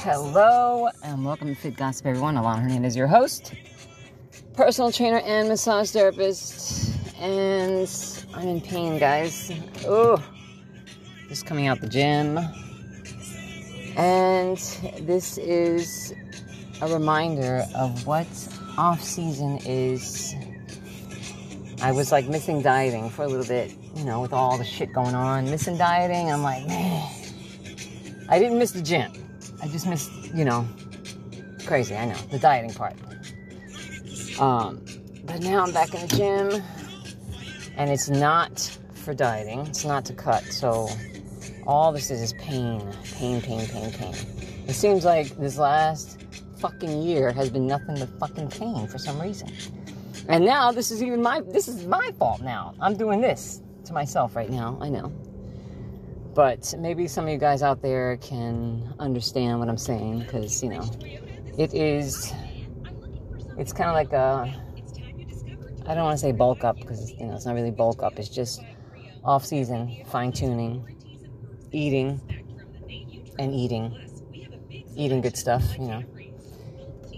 Hello and welcome to Fit Gossip, everyone. Alana Hernandez, your host, personal trainer and massage therapist. And I'm in pain, guys. Oh, just coming out the gym. And this is a reminder of what off season is. I was like missing dieting for a little bit, you know, with all the shit going on. Missing dieting, I'm like, man, I didn't miss the gym. I just missed, you know, crazy, I know, the dieting part. Um, but now I'm back in the gym, and it's not for dieting, it's not to cut, so all this is is pain, pain, pain, pain, pain. It seems like this last fucking year has been nothing but fucking pain for some reason. And now this is even my this is my fault now. I'm doing this to myself right now. I know. But maybe some of you guys out there can understand what I'm saying because, you know, it is, it's kind of like a, I don't want to say bulk up because, you know, it's not really bulk up. It's just off season, fine tuning, eating, and eating, eating good stuff, you know,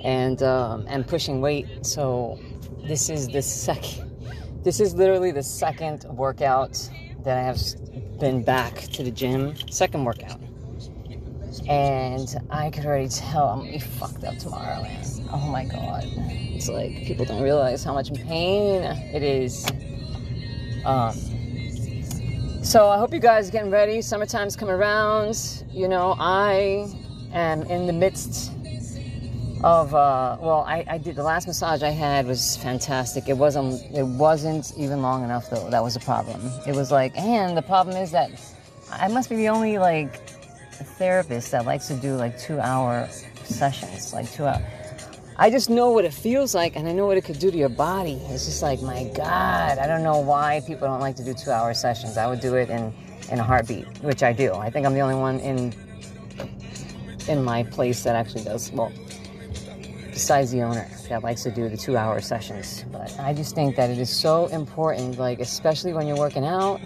and, um, and pushing weight. So this is the second, this is literally the second workout that I have been back to the gym, second workout. And I could already tell I'm gonna be fucked up tomorrow, man. Oh my god. It's like people don't realize how much pain it is. Um, so I hope you guys are getting ready. Summertime's coming around. You know, I am in the midst of uh, well I, I did the last massage I had was fantastic. It wasn't it wasn't even long enough though. That was a problem. It was like and the problem is that I must be the only like therapist that likes to do like two hour sessions like two hour I just know what it feels like and I know what it could do to your body. It's just like my god I don't know why people don't like to do two hour sessions. I would do it in in a heartbeat which I do. I think I'm the only one in in my place that actually does well besides the owner that likes to do the two hour sessions. But I just think that it is so important, like, especially when you're working out.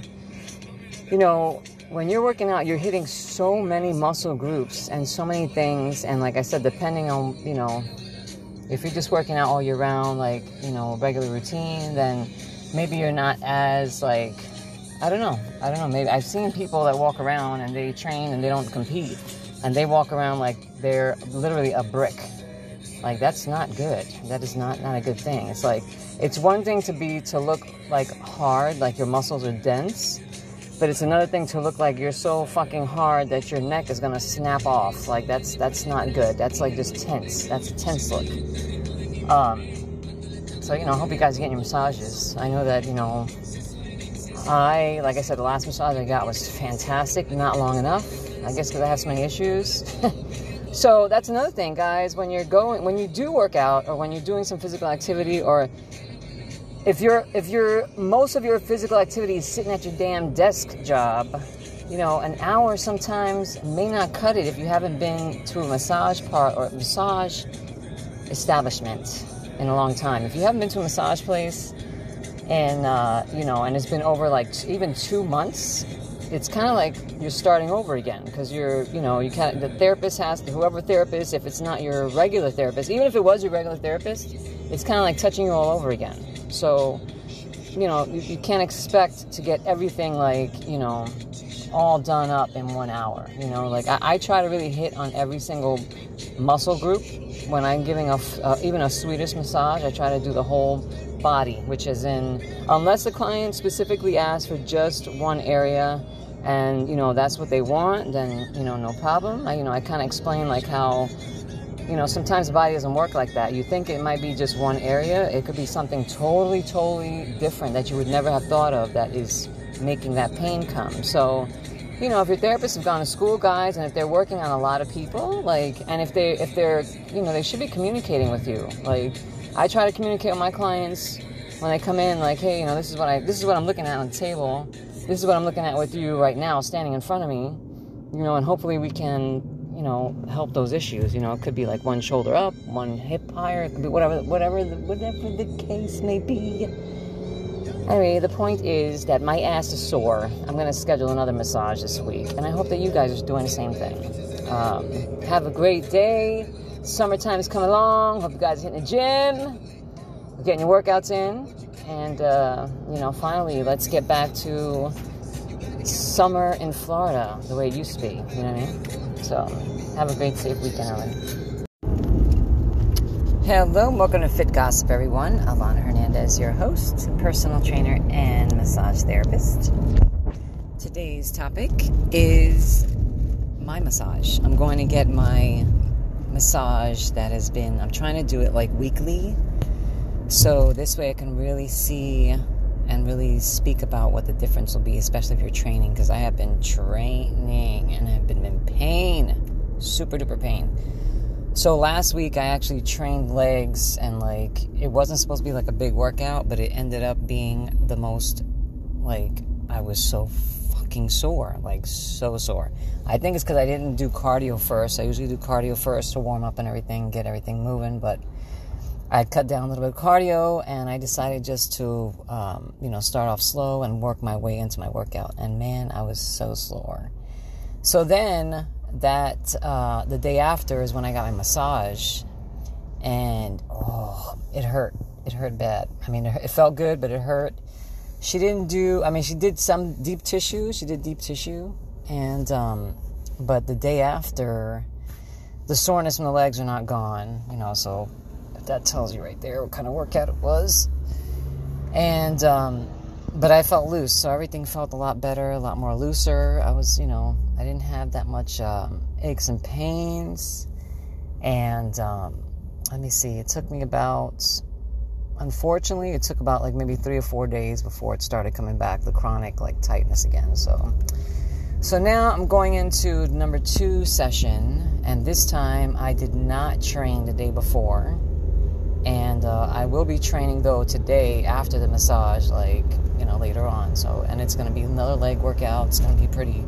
You know, when you're working out, you're hitting so many muscle groups and so many things. And like I said, depending on, you know, if you're just working out all year round, like, you know, regular routine, then maybe you're not as, like, I don't know. I don't know. Maybe I've seen people that walk around and they train and they don't compete. And they walk around like they're literally a brick like that's not good. That is not not a good thing. It's like it's one thing to be to look like hard, like your muscles are dense, but it's another thing to look like you're so fucking hard that your neck is gonna snap off. Like that's that's not good. That's like just tense. That's a tense look. Um, so you know, I hope you guys are getting your massages. I know that you know. I, like I said, the last massage I got was fantastic, not long enough. I guess because I have so many issues. So that's another thing, guys. When you're going, when you do work out, or when you're doing some physical activity, or if you're if you're most of your physical activity is sitting at your damn desk job, you know, an hour sometimes may not cut it if you haven't been to a massage part or massage establishment in a long time. If you haven't been to a massage place, and uh, you know, and it's been over like t- even two months, it's kind of like you're starting over again because you're, you know, you kind the therapist has to, whoever therapist, if it's not your regular therapist, even if it was your regular therapist, it's kind of like touching you all over again. So, you know, you, you can't expect to get everything like, you know, all done up in one hour. You know, like I, I try to really hit on every single muscle group when I'm giving a, uh, even a Swedish massage. I try to do the whole body, which is in, unless the client specifically asks for just one area and you know that's what they want then you know no problem. I, you know i kind of explain like how you know sometimes the body doesn't work like that. You think it might be just one area. It could be something totally totally different that you would never have thought of that is making that pain come. So you know if your therapists have gone to school guys and if they're working on a lot of people like and if they if they're you know they should be communicating with you. Like i try to communicate with my clients when they come in like hey you know this is what i this is what i'm looking at on the table this is what I'm looking at with you right now, standing in front of me, you know, and hopefully we can, you know, help those issues. You know, it could be like one shoulder up, one hip higher, it could be whatever, whatever, the, whatever the case may be. Anyway, the point is that my ass is sore. I'm to schedule another massage this week, and I hope that you guys are doing the same thing. Um, have a great day. Summertime is coming along. Hope you guys are hitting the gym, getting your workouts in, and uh, you know, finally, let's get back to summer in Florida the way it used to be. You know what I mean? So, have a great, safe weekend, Ellen. Hello, welcome to Fit Gossip, everyone. Alana Hernandez, your host, personal trainer, and massage therapist. Today's topic is my massage. I'm going to get my massage that has been, I'm trying to do it like weekly. So this way I can really see and really speak about what the difference will be, especially if you're training, because I have been training and I've been in pain, super duper pain so last week I actually trained legs and like it wasn't supposed to be like a big workout, but it ended up being the most like I was so fucking sore, like so sore. I think it's because I didn't do cardio first. I usually do cardio first to warm up and everything, get everything moving, but I cut down a little bit of cardio and I decided just to, um, you know, start off slow and work my way into my workout. And man, I was so sore. So then that uh, the day after is when I got my massage, and oh, it hurt. It hurt bad. I mean, it felt good, but it hurt. She didn't do. I mean, she did some deep tissue. She did deep tissue, and um, but the day after, the soreness in the legs are not gone. You know, so that tells you right there what kind of workout it was. And um, but I felt loose, so everything felt a lot better, a lot more looser. I was, you know, I didn't have that much um, aches and pains. And um, let me see, it took me about, unfortunately, it took about like maybe three or four days before it started coming back, the chronic like tightness again. So, so now I'm going into number two session, and this time I did not train the day before and uh, I will be training though today after the massage, like you know later on. So, and it's going to be another leg workout. It's going to be pretty,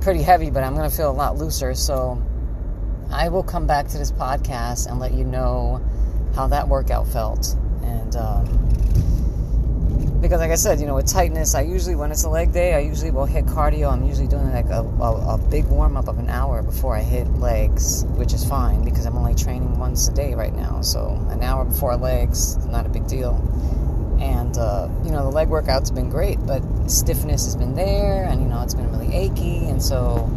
pretty heavy, but I'm going to feel a lot looser. So, I will come back to this podcast and let you know how that workout felt. And um, because like I said, you know, with tightness, I usually when it's a leg day, I usually will hit cardio. I'm usually doing like a, a, a big warm up of an hour before I hit legs, which is fine because I'm only training once a day right now. So an hour before legs, not a big deal. And uh, you know, the leg workouts have been great, but stiffness has been there, and you know, it's been really achy, and so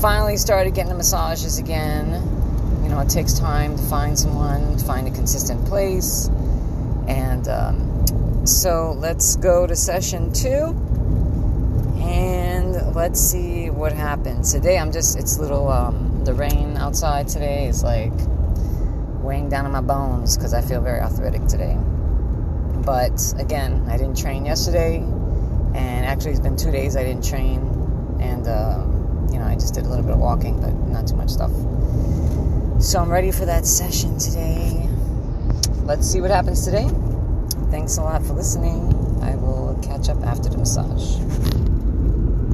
finally started getting the massages again. You know, it takes time to find someone, to find a consistent place, and. Um, so let's go to session two and let's see what happens. Today I'm just, it's little, um, the rain outside today is like weighing down on my bones because I feel very arthritic today. But again, I didn't train yesterday and actually it's been two days I didn't train and, uh, you know, I just did a little bit of walking, but not too much stuff. So I'm ready for that session today. Let's see what happens today. Thanks a lot for listening. I will catch up after the massage.